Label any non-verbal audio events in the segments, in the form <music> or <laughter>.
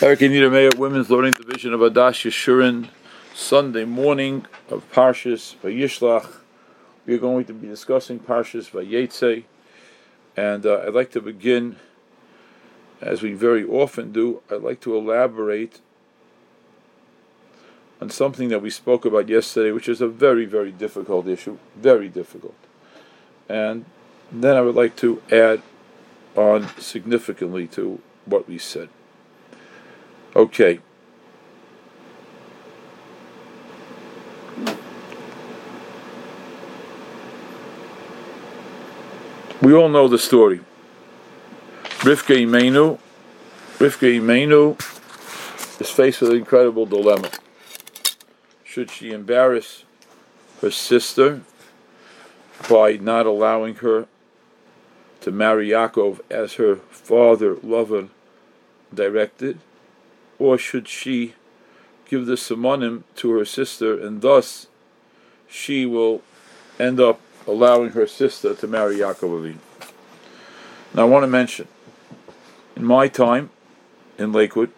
Eric and Nita Women's Learning Division of Adash Yeshurun, Sunday morning of Parshas Vayishlach. We are going to be discussing Parshas Vayetze, and uh, I'd like to begin, as we very often do, I'd like to elaborate on something that we spoke about yesterday, which is a very, very difficult issue, very difficult. And then I would like to add on significantly to what we said. Okay. We all know the story. Rivka Imenu, Rivka Imenu is faced with an incredible dilemma. Should she embarrass her sister by not allowing her to marry Yaakov as her father Lavan directed, or should she give the simonim to her sister, and thus she will end up allowing her sister to marry Yaakov Avinu? Now, I want to mention, in my time in Lakewood,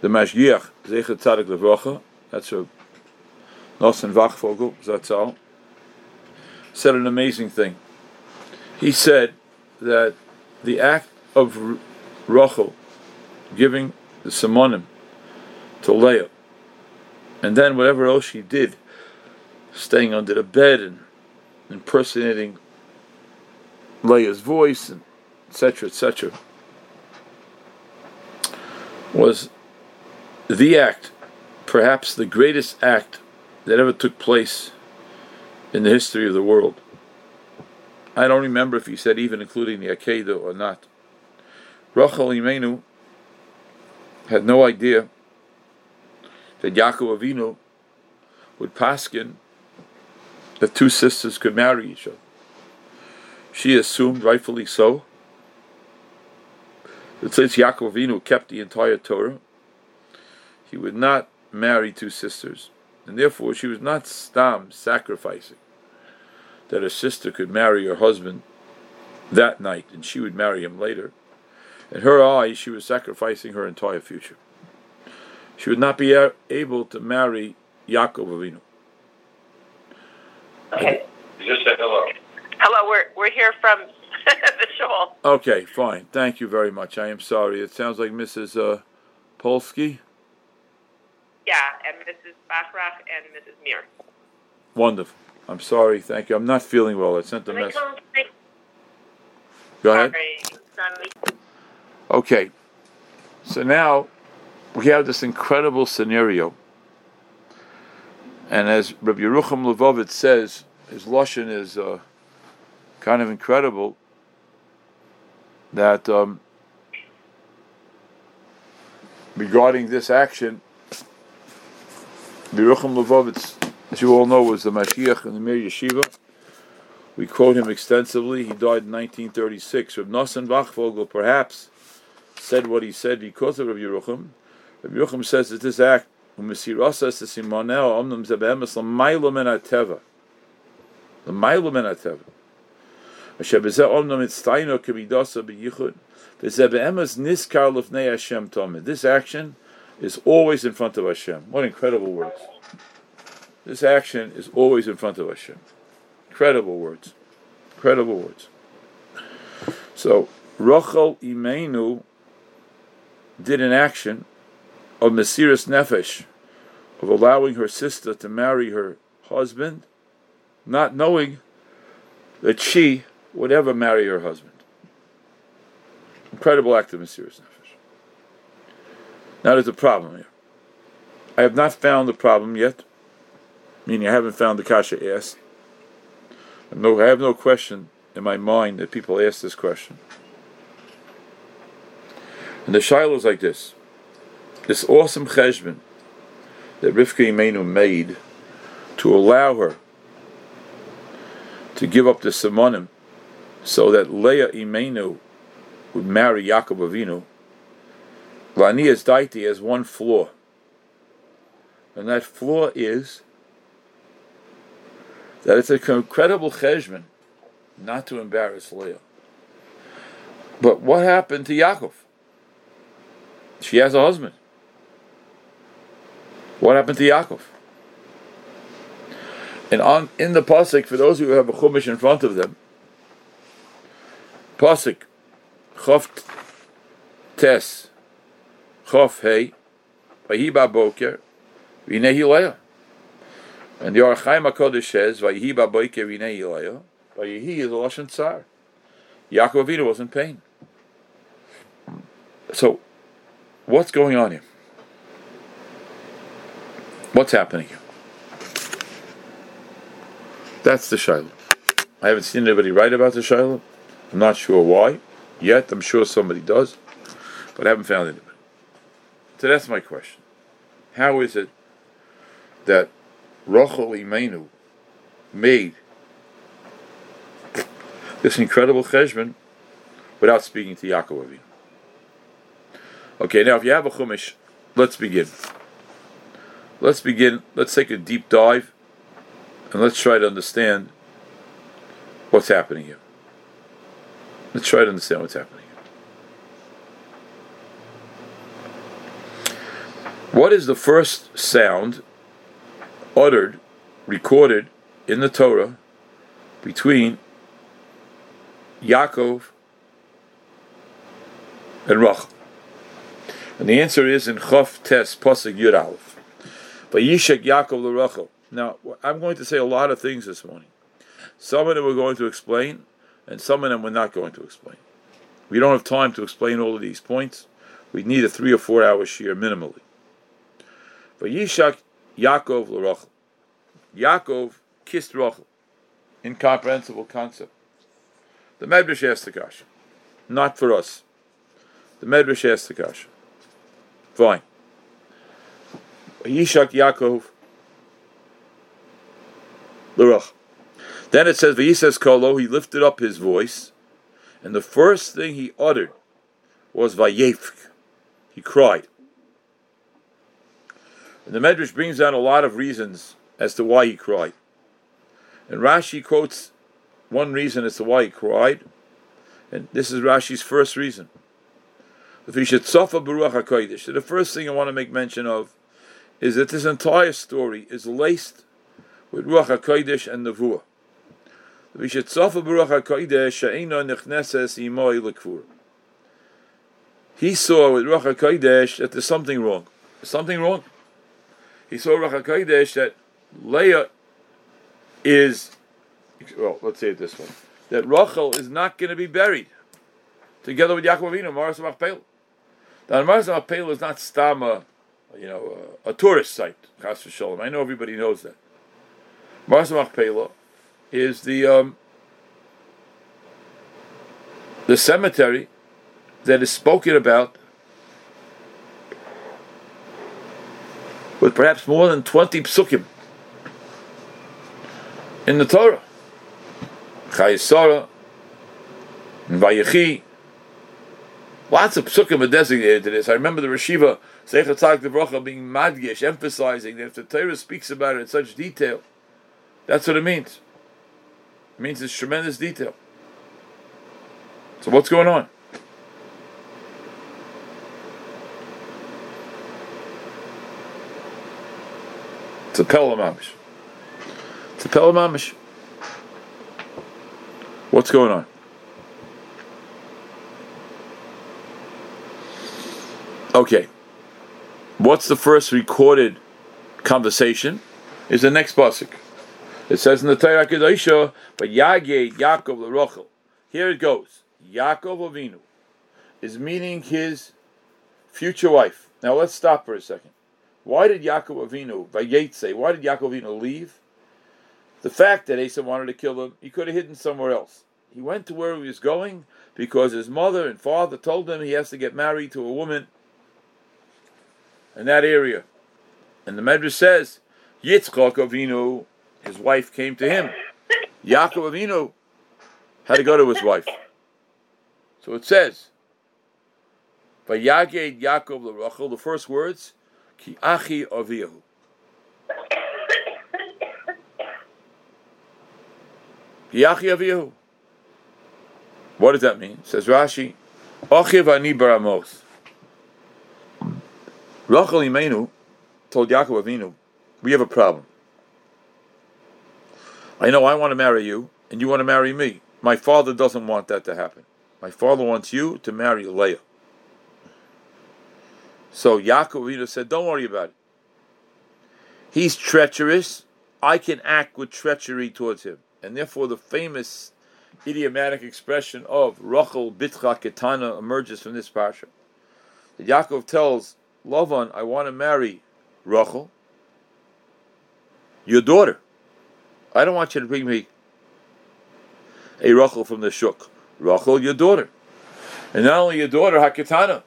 the Mashgiach Zecher Tzadik Levracha, that's a Nosson Wachtfogel, Zatzal, said an amazing thing. He said that the act of Rachel giving the simonim to Leah, and then whatever else she did, staying under the bed and impersonating Leah's voice, and etc., etc., was the act, perhaps the greatest act that ever took place in the history of the world. I don't remember if he said even including the Akedah or not. Rachel Imenu had no idea that Yaakov Avinu would paskin that two sisters could marry each other. She assumed, rightfully so, that since Yaakov Avinu kept the entire Torah, he would not marry two sisters, and therefore she was not stam sacrificing that her sister could marry her husband that night, and she would marry him later. In her eyes, she was sacrificing her entire future. She would not be able to marry Yaakov Avinu. Okay. Just say hello. Hello, we're, we're here from <laughs> the shul. Okay, fine. Thank you very much. I am sorry. It sounds like Mrs. Uh, Polsky. Yeah, and Mrs. Bachrach and Mrs. Mir. Wonderful. I'm sorry. Thank you. I'm not feeling well. I sent a message. Go ahead. Okay. So now we have this incredible scenario. And as Rabbi Yerucham Levovitz says, his Lashon is uh, kind of incredible that um, regarding this action, Yerucham Levovitz, as you all know, was the Mashgiach in the Mir Yeshiva. We quote him extensively. He died in 1936. Reb Nosson Wachtfogel perhaps said what he said because of Rabbi Yeruchim. Rabbi Yeruchim says that this act, the this action is always in front of Hashem. What incredible words. This action is always in front of Hashem. Incredible words. Incredible words. So, Rachel Imenu did an action of Mesiris Nefesh, of allowing her sister to marry her husband, not knowing that she would ever marry her husband. Incredible act of Mesiris Nefesh. Now there's a problem here. I have not found the problem yet, meaning I haven't found the kasha asked. I have no question in my mind that people ask this question. And the shaila is like this. This awesome cheshbon that Rivka Imenu made to allow her to give up the simonim so that Leah Imenu would marry Yaakov Avinu, Lanias Daiti has one flaw. And that flaw is that it's an incredible cheshbon not to embarrass Leah. But what happened to Yaakov? She has a husband. What happened to Yaakov? And on in the pasuk, for those who have a chumash in front of them, pasuk, chof tes, chof hey, vayiba boker, vinehi leah. And the Ohr HaChaim HaKodesh says, Vayihi boker vinehi leah. Is a lashon tsar. Yaakov Avinu was in pain. So, what's going on here? What's happening here? That's the shaila. I haven't seen anybody write about the shaila. I'm not sure why yet. I'm sure somebody does, but I haven't found anybody. So that's my question. How is it that Rachel Imenu made this incredible cheshbon without speaking to Yaakov Avinu? Okay, now if you have a chumash, let's begin. Let's begin. Let's take a deep dive and let's try to understand what's happening here. Let's try to understand what's happening. What is the first sound uttered, recorded in the Torah between Yaakov and Rachel? And the answer is in Chof Tes Pasuk Yud Aleph. Vayishek Yaakov l'Rachel. Now, I'm going to say a lot of things this morning. Some of them we're going to explain, and some of them we're not going to explain. We don't have time to explain all of these points. We need a three or four hour shiur minimally. Vayishak Yaakov l'Rachel. Yaakov kissed Rachel. Incomprehensible concept. The Medrash asked the kasha. Not for us. The Medrash asked the kasha. Fine. Yishak Yaakov L'Rach. Then it says, V'yises Kolo, he lifted up his voice, and the first thing he uttered was Vayefk. He cried. And the Medrash brings down a lot of reasons as to why he cried. And Rashi quotes one reason as to why he cried, and this is Rashi's first reason. So the first thing I want to make mention of is that this entire story is laced with Ruach HaKodesh and Nevuah. He saw with Ruach HaKodesh that there's something wrong. There's something wrong. He saw Ruach HaKodesh that Leah is, well, let's say it this way, that Rachel is not going to be buried together with Yaakov Avinu, Mearas Machpelah. Now, Mearas Machpelah is not Stama, you know, uh, a tourist site. Chas v'sholem. I know everybody knows that. Mearas Machpelah is the um, the cemetery that is spoken about with perhaps more than twenty psukim in the Torah. Chayei Sarah and Vayechi. Lots of psukim are designated to this. I remember the Rashiva Seichat Bracha being madgish, emphasizing that if the Torah speaks about it in such detail, that's what it means. It means it's tremendous detail. So what's going on? It's a Pelamamish. It's a Pelamamish. What's going on? Okay. What's the first recorded conversation? Is the next pasuk. It says in the Torah Kedosha, but Yage Yaakov LeRochel. Here it goes. Yaakov Avinu is meeting his future wife. Now let's stop for a second. Why did Yaakov Avinu, Vayet say, why did Yaakov Avinu leave? The fact that Esav wanted to kill him, he could have hidden somewhere else. He went to where he was going because his mother and father told him he has to get married to a woman in that area. And the Medrash says, Yitzchak Avinu, his wife came to him. Yaakov Avinu had to go to his wife. So it says, Vayaged Yaakov l'Rachel, the first words, Ki Achi Avihu. Ki Achi Avihu. What does that mean? Says Rashi, Achiv Ani Baramos. Rachel Imenu told Yaakov Avinu, "We have a problem. I know I want to marry you, and you want to marry me. My father doesn't want that to happen. My father wants you to marry Leah." So Yaakov Avinu said, "Don't worry about it. He's treacherous. I can act with treachery towards him, and therefore the famous idiomatic expression of Rachel Bitcha Ketana emerges from this parsha. Yaakov tells Lavan, I want to marry Rachel, your daughter. I don't want you to bring me a Rachel from the Shuk. Rachel, your daughter. And not only your daughter, Hakitana,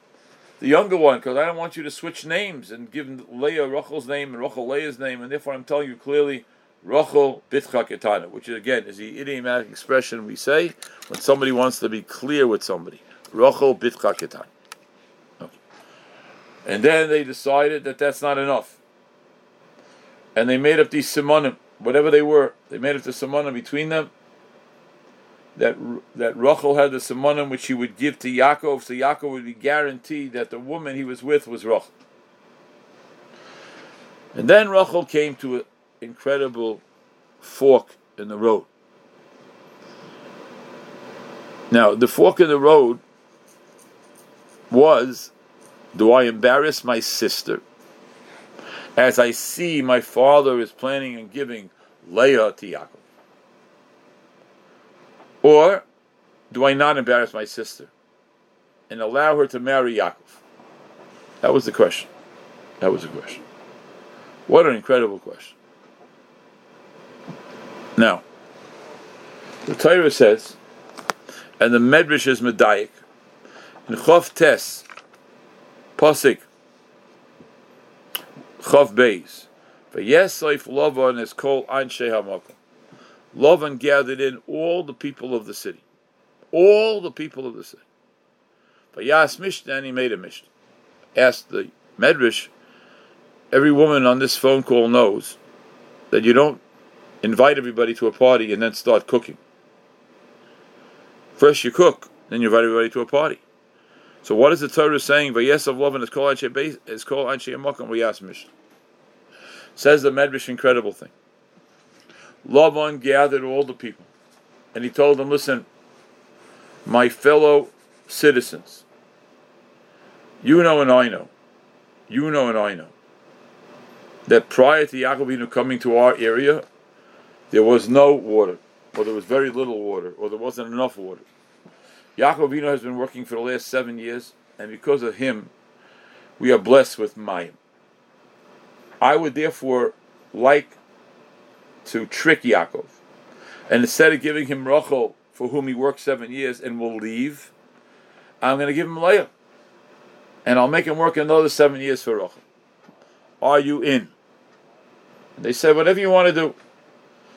the younger one, because I don't want you to switch names and give Leah Rachel's name and Rachel Leah's name, and therefore I'm telling you clearly, Rachel Ketana, which again is the idiomatic expression we say when somebody wants to be clear with somebody. Rachel Ketana. And then they decided that that's not enough. And they made up these simonim, whatever they were, they made up the simonim between them. That that Rachel had the simonim which he would give to Yaakov, so Yaakov would be guaranteed that the woman he was with was Rachel. And then Rachel came to an incredible fork in the road. Now, the fork in the road was do I embarrass my sister as I see my father is planning on giving Leah to Yaakov? Or do I not embarrass my sister and allow her to marry Yaakov? That was the question. That was the question. What an incredible question. Now, the Torah says, and the Medrash is Medayik, in Chof Tes, Pasik Chav Beis. Vayesaif Lavan is called Anshe Hamakom. Lavan gathered in all the people of the city. All the people of the city. Vayas mishteh, and he made a mishteh. Asked the Medrash, every woman on this phone call knows that you don't invite everybody to a party and then start cooking. First you cook, then you invite everybody to a party. So what is the Torah saying? Vayesav Lavan is called Anshe is called Anshe Makam Vayas mishteh. Says the Medrash, incredible thing. Lavan gathered all the people, and he told them, "Listen, my fellow citizens, you know and I know, you know and I know, that prior to Yaakovinu coming to our area, there was no water, or there was very little water, or there wasn't enough water. Yaakov Avinu has been working for the last seven years, and because of him, we are blessed with Mayim. I would therefore like to trick Yaakov, and instead of giving him Rachel, for whom he worked seven years and will leave, I'm going to give him Leah, and I'll make him work another seven years for Rachel. Are you in? And they said, whatever you want to do.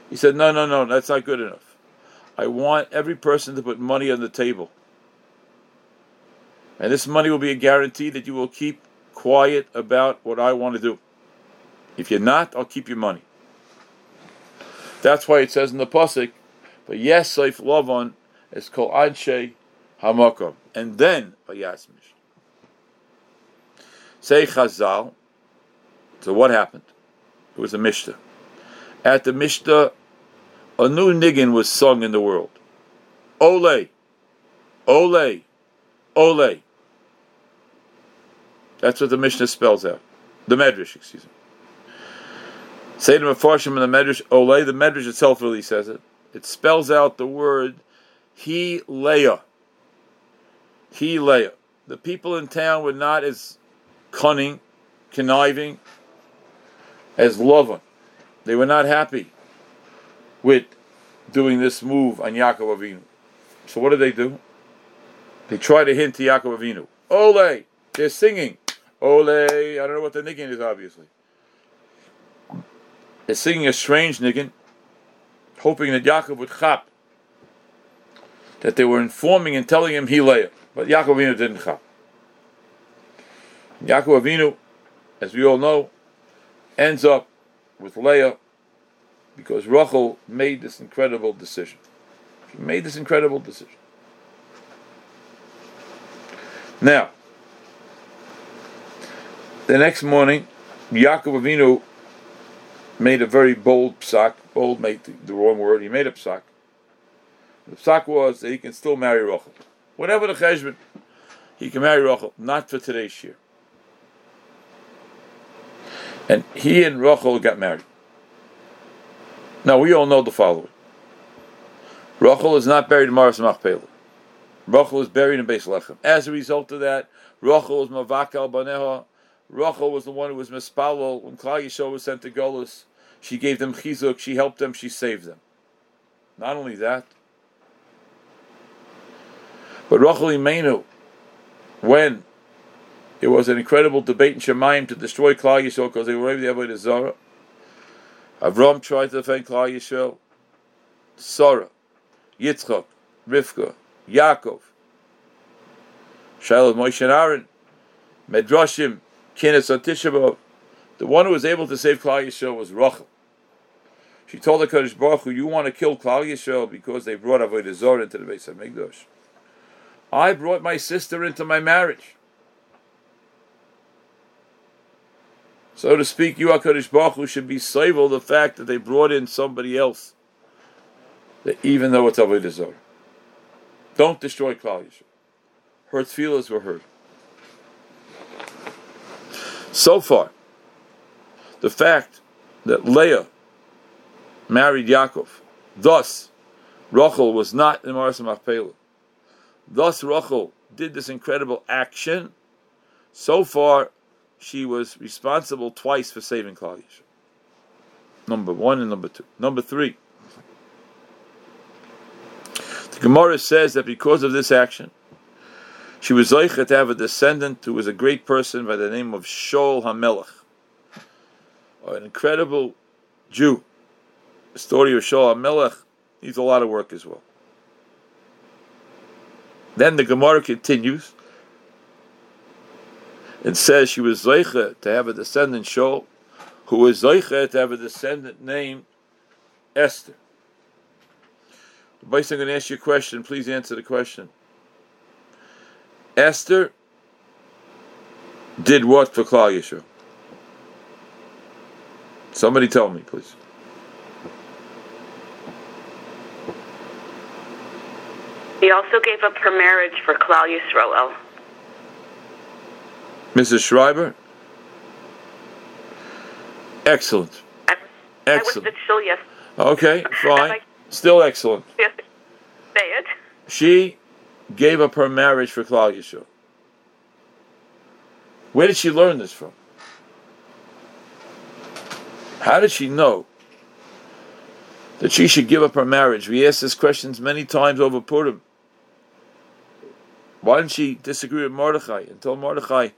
He said, no, no, no, that's not good enough. I want every person to put money on the table. And this money will be a guarantee that you will keep quiet about what I want to do. If you're not, I'll keep your money. That's why it says in the pasuk, but yes, Seif Lavan is called Anshe Hamakom. And then Vayasmish. Say Chazal. So what happened? It was a mishteh. At the mishteh, a new niggin was sung in the world. Ole, ole, ole. That's what the Mishnah spells out. The Medrash, excuse me. Say to Mefarshim in the Medrash, ole, the Medrash itself really says it. It spells out the word he leah. He leah. The people in town were not as cunning, conniving as Lavan. They were not happy with doing this move on Yaakov Avinu. So what do they do? They try to hint to Yaakov Avinu. Ole! They're singing. Ole! I don't know what the niggin is, obviously. They're singing a strange niggin, hoping that Yaakov would chap. That they were informing and telling him he lay But Yaakov Avinu didn't chap. Yaakov Avinu, as we all know, ends up with Leah because Rachel made this incredible decision. She made this incredible decision. Now, The next morning, Yaakov Avinu made a very bold psak. Bold made the, the wrong word. He made a psak. The psak was that he can still marry Rachel. Whatever the cheshbon, he can marry Rachel, not for today's year. And he and Rachel got married. Now we all know the following. Rachel is not buried in Mearas Machpelah. Rachel is buried in Beis Lechem. As a result of that, Rachel is Mavakal Baneha. Rachel was the one who was Mispalel. When Klal Yisrael was sent to Golis, she gave them chizuk, she helped them, she saved them. Not only that, but Rachel Imenu, when it was an incredible debate in Shemayim to destroy Klal Yisrael because they were able to avoid Zara, Avram tried to defend Klal Yisrael. Sarah, Yitzchak, Rivka, Yaakov, Shiloh, Moshe and Aaron, Medrashim, Kines on The one who was able to save Klal Yisrael was Rachel. She told the Kadosh Baruch Hu, "You want to kill Klal Yisrael because they brought Avodah Zarah into the base of Mikdash. I brought my sister into my marriage." So to speak, you HaKadosh Baruch Hu should be saved the fact that they brought in somebody else, that even though it's Avodah Zarah. Don't destroy Klal Yisrael. Her tefillahs were heard. So far, the fact that Leah married Yaakov, thus Rachel was not in Mearas Machpelah. Thus Rachel did this incredible action. So far, she was responsible twice for saving Klal Yisrael. Number one and number two. Number three. The Gemara says that because of this action, she was zeicha to have a descendant who was a great person by the name of Shaul Hamelech, an incredible Jew. The story of Shaul Hamelech needs a lot of work as well. Then the Gemara continues and says she was zeicha to have a descendant Shaul, who was zeicha to have a descendant named Esther. Vice, I'm going to ask you a question. Please answer the question. Esther did what for Klal Yisrael? Somebody tell me, please. He also gave up her marriage for Klal Yisrael. Mrs. Schreiber? Excellent. I, excellent. I was still yes. Okay, <laughs> fine. Still excellent. <laughs> Yes. Say it. She gave up her marriage for Klal Yisrael. Where did she learn this from? How did she know that she should give up her marriage? We asked these questions many times over Purim. Why didn't she disagree with Mordechai and tell Mordechai,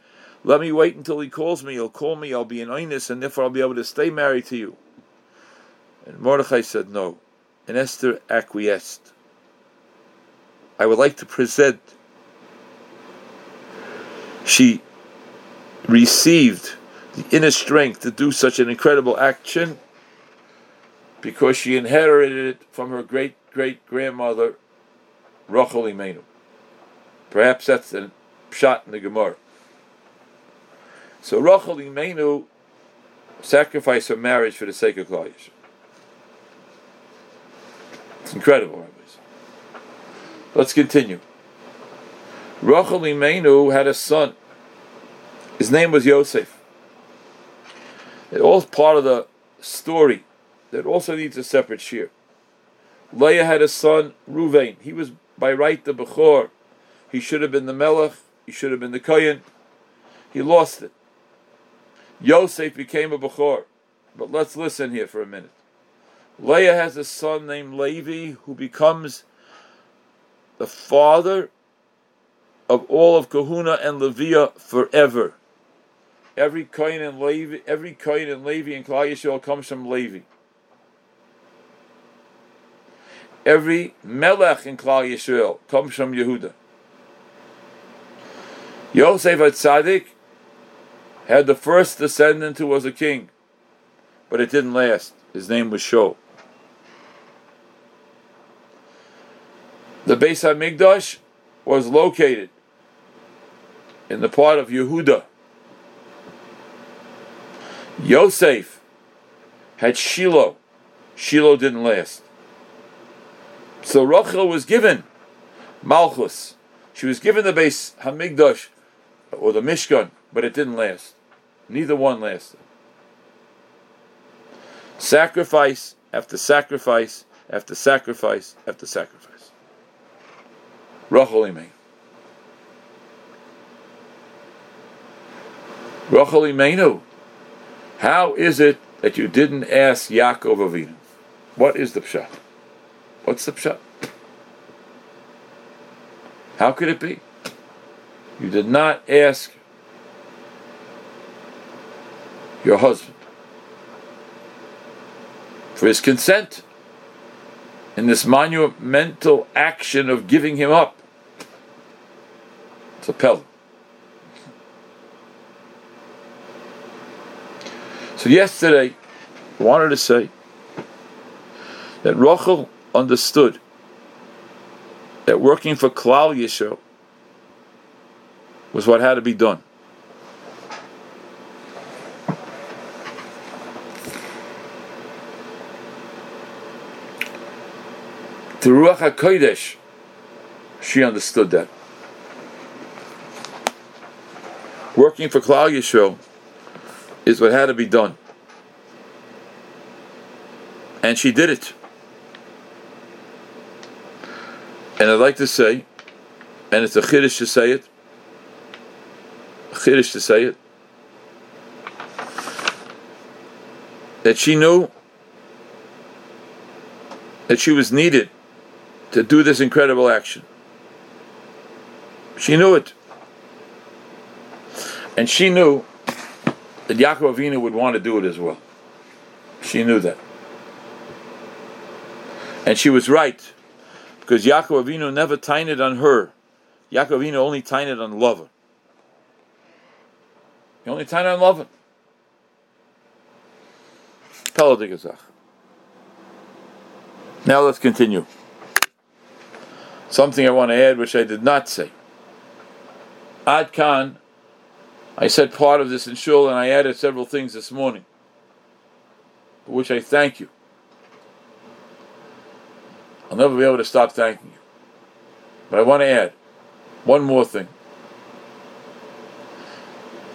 let me wait until he calls me, he'll call me, I'll be in Einus, and therefore I'll be able to stay married to you. And Mordechai said no. And Esther acquiesced. I would like to present. She received the inner strength to do such an incredible action because she inherited it from her great great grandmother, Rachel Imenu. Perhaps that's a shot in the Gemara. So Rachel Imenu sacrificed her marriage for the sake of Klal It's incredible, rabbis. Let's continue. Rachel Imenu had a son. His name was Yosef. It all part of the story that also needs a separate shiur. Leah had a son, Ruvain. He was by right the Bechor. He should have been the Melech. He should have been the Kohen. He lost it. Yosef became a Bechor. But let's listen here for a minute. Leah has a son named Levi who becomes the father of all of Kahuna and Leviah forever. Every Kohen and Levi, every Kohen and Levi in Klal Yisrael comes from Levi. Every Melech in Klal Yisrael comes from Yehuda. Yosef Atzadik had the first descendant who was a king, but it didn't last. His name was Shaul. The Beis Hamikdash was located in the part of Yehuda. Yosef had Shiloh. Shiloh didn't last. So Rachel was given Malchus. She was given the Beis Hamikdash or the Mishkan, but it didn't last. Neither one lasted. Sacrifice after sacrifice after sacrifice after sacrifice. Rachel Imei. Rachel Imenu. How is it that you didn't ask Yaakov Avinu? What is the pshat? What's the pshat? How could it be? You did not ask your husband for his consent in this monumental action of giving him up. to pel. So yesterday, I wanted to say that Rachel understood that working for Klal Yisrael was what had to be done. The Ruach HaKodesh, she understood that. Working for Klal Yisrael is what had to be done. And she did it. And I'd like to say, and it's a chiddush to say it, a chiddush to say it, that she knew that she was needed to do this incredible action. She knew it. And she knew that Yaakov Avinu would want to do it as well. She knew that. And she was right. Because Yaakov Avinu never tined on her. Yaakov Avinu only tined on Lavan. He only tined on Lavan. Now let's continue. Something I want to add which I did not say. Ad Khan, I said part of this in Shul and I added several things this morning, for which I thank you. I'll never be able to stop thanking you. But I want to add one more thing.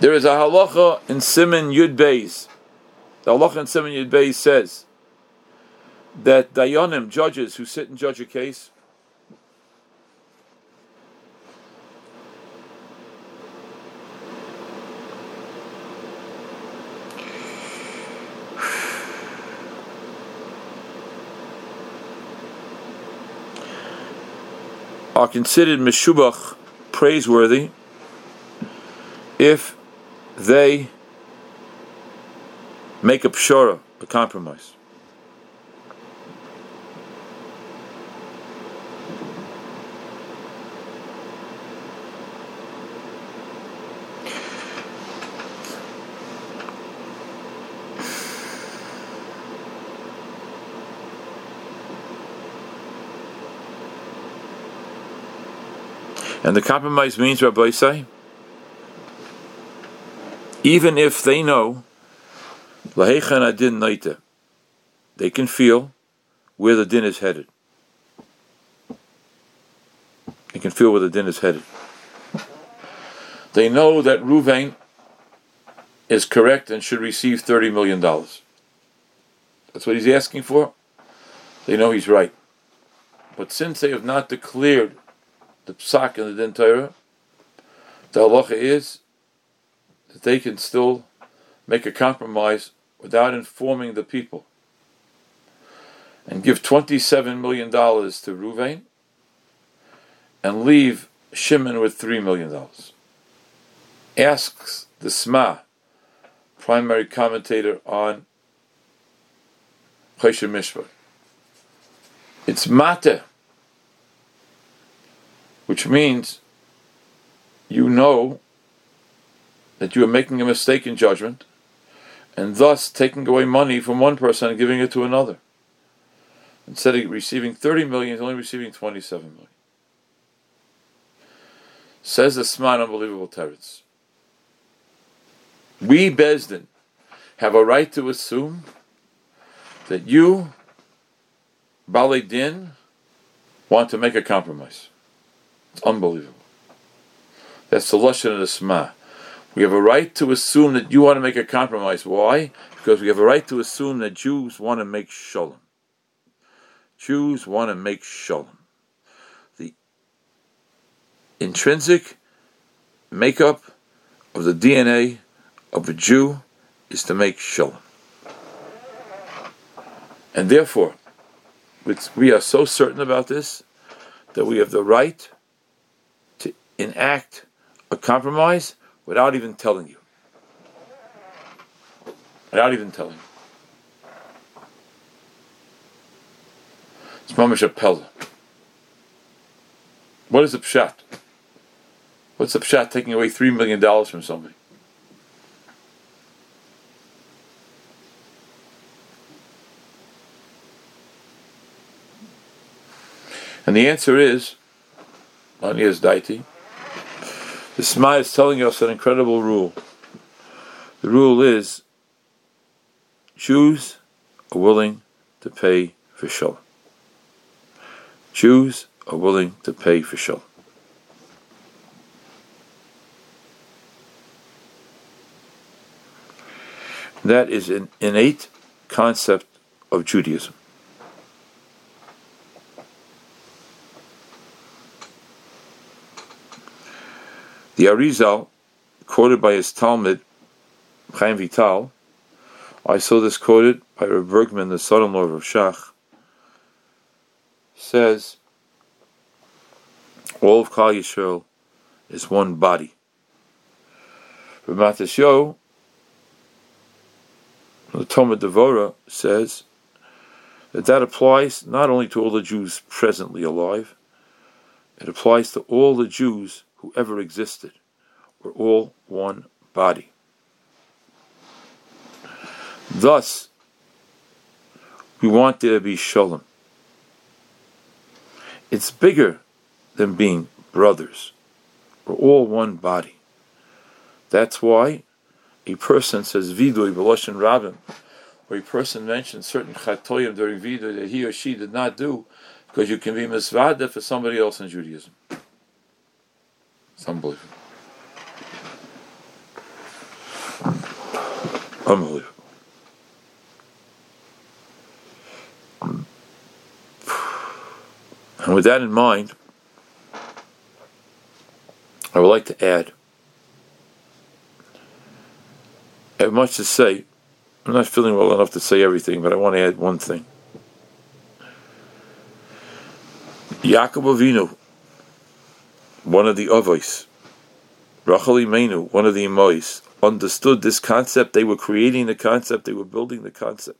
There is a halacha in Siman Yud Beis. The halacha in Siman Yud Beis says that dayanim, judges who sit and judge a case, are considered meshubach, praiseworthy, if they make a pshara, a compromise. And the compromise means, Rabbi say, even if they know, lahechan adin naita, they can feel where the din is headed. They can feel where the din is headed. They know that Ruvain is correct and should receive $30 million. That's what he's asking for. They know he's right. But since they have not declared the psak and the din Torah, the halacha is that they can still make a compromise without informing the people and give $27 million to Ruvain and leave Shimon with $3 million. Asks the Sma, primary commentator on Choshen Mishpat. It's mate which means you know that you are making a mistake in judgment and thus taking away money from one person and giving it to another. Instead of receiving 30 million, he's only receiving 27 million. Says the smart, unbelievable Teretz. We, Besdin, have a right to assume that you, Bali Din, want to make a compromise. It's unbelievable. That's the Lashon of the Sma. We have a right to assume that you want to make a compromise. Why? Because we have a right to assume that Jews want to make shalom. Jews want to make shalom. The intrinsic makeup of the DNA of a Jew is to make shalom. And therefore, we are so certain about this that we have the right enact a compromise without even telling you. Without even telling you. It's mamash What is the pshat? What's the pshat taking away three million dollars from somebody? And the answer is, Lanias Daiti, the Sma is telling us an incredible rule. The rule is Jews are willing to pay for shalom. Jews are willing to pay for shalom. That is an innate concept of Judaism. The Arizal, quoted by his talmid, Chaim Vital, I saw this quoted by Reb Bergman, the son-in-law of Shach, says, all of Klal Yisrael is one body. Reb Matisyo, the Talmud Devora, says that that applies not only to all the Jews presently alive, it applies to all the Jews who ever existed. We're all one body. Thus, we want there to be shalom. It's bigger than being brothers. We're all one body. That's why a person says vidui b'loshen rabim, or a person mentions certain chatoyim during vidui that he or she did not do, because you can be misvada for somebody else in Judaism. It's unbelievable. Unbelievable. And with that in mind, I would like to add, I have much to say. I'm not feeling well enough to say everything, but I want to add one thing. Yaakov Avinu one of the Avos, Rachel Imenu, one of the Imois, understood this concept. They were creating the concept, they were building the concept.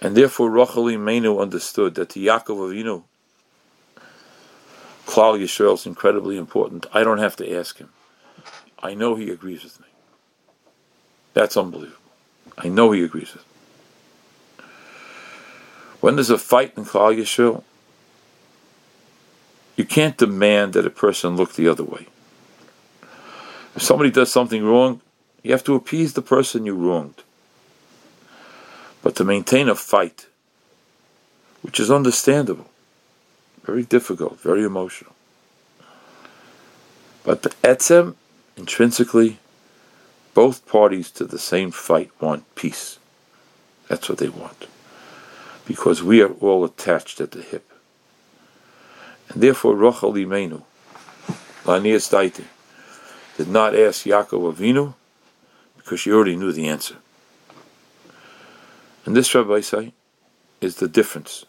And therefore, Rachel Imenu understood that the Yaakov Avinu, Klal Yisrael is incredibly important. I don't have to ask him. I know he agrees with me. That's unbelievable. I know he agrees with me. When there's a fight in Klal Yisrael, you can't demand that a person look the other way. If somebody does something wrong, you have to appease the person you wronged. But to maintain a fight, which is understandable, very difficult, very emotional. But the etzem, intrinsically, both parties to the same fight want peace. That's what they want because we are all attached at the hip. And therefore, Rachel Imenu, Lanias Daiti, did not ask Yaakov Avinu because she already knew the answer. And this, Rabbi say, is the difference,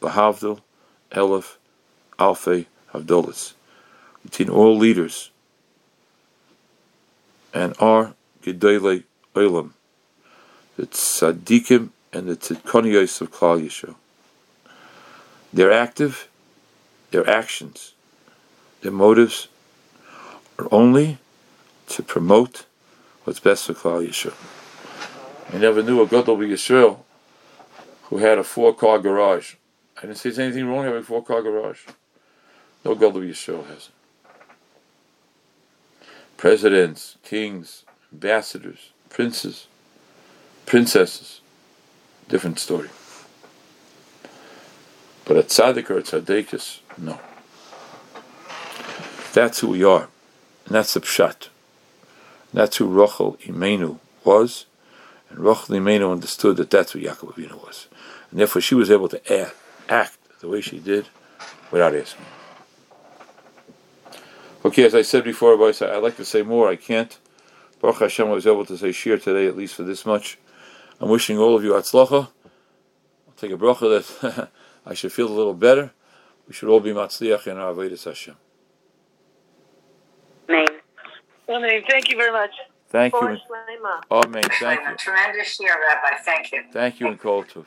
Lahavdil, Elif, Alfe, Havdolis, between all leaders and our Gedele Olam, the Tzaddikim and the Tzidkoniyos of Klal Yisrael. They're active, their actions, their motives are only to promote what's best for Klal Yisrael. I never knew a Gadol Yisrael who had a four-car garage. I didn't say there's anything wrong having a four-car garage. No Gadol Yisrael has it. presidents, kings, ambassadors, princes, princesses. Different story. But a tzaddik or a tzaddikis, no. That's who we are. And that's the pshat. That's who Rachel Imenu was. And Rachel Imenu understood that that's who Yaakov Avinu was. And therefore she was able to act, the way she did without asking. Okay, as I said before, I'd like to say more. I can't. Baruch Hashem was able to say shiur today, at least for this much. I'm wishing all of you atzlacha. I'll take a bracha that <laughs> I should feel a little better. We should all be matzliach in our avodas Hashem. Amen. Amen. Thank you very much. Thank you. Amen. Thank you. Tremendous year, Rabbi. Thank you. Thank you, and Kol Tov.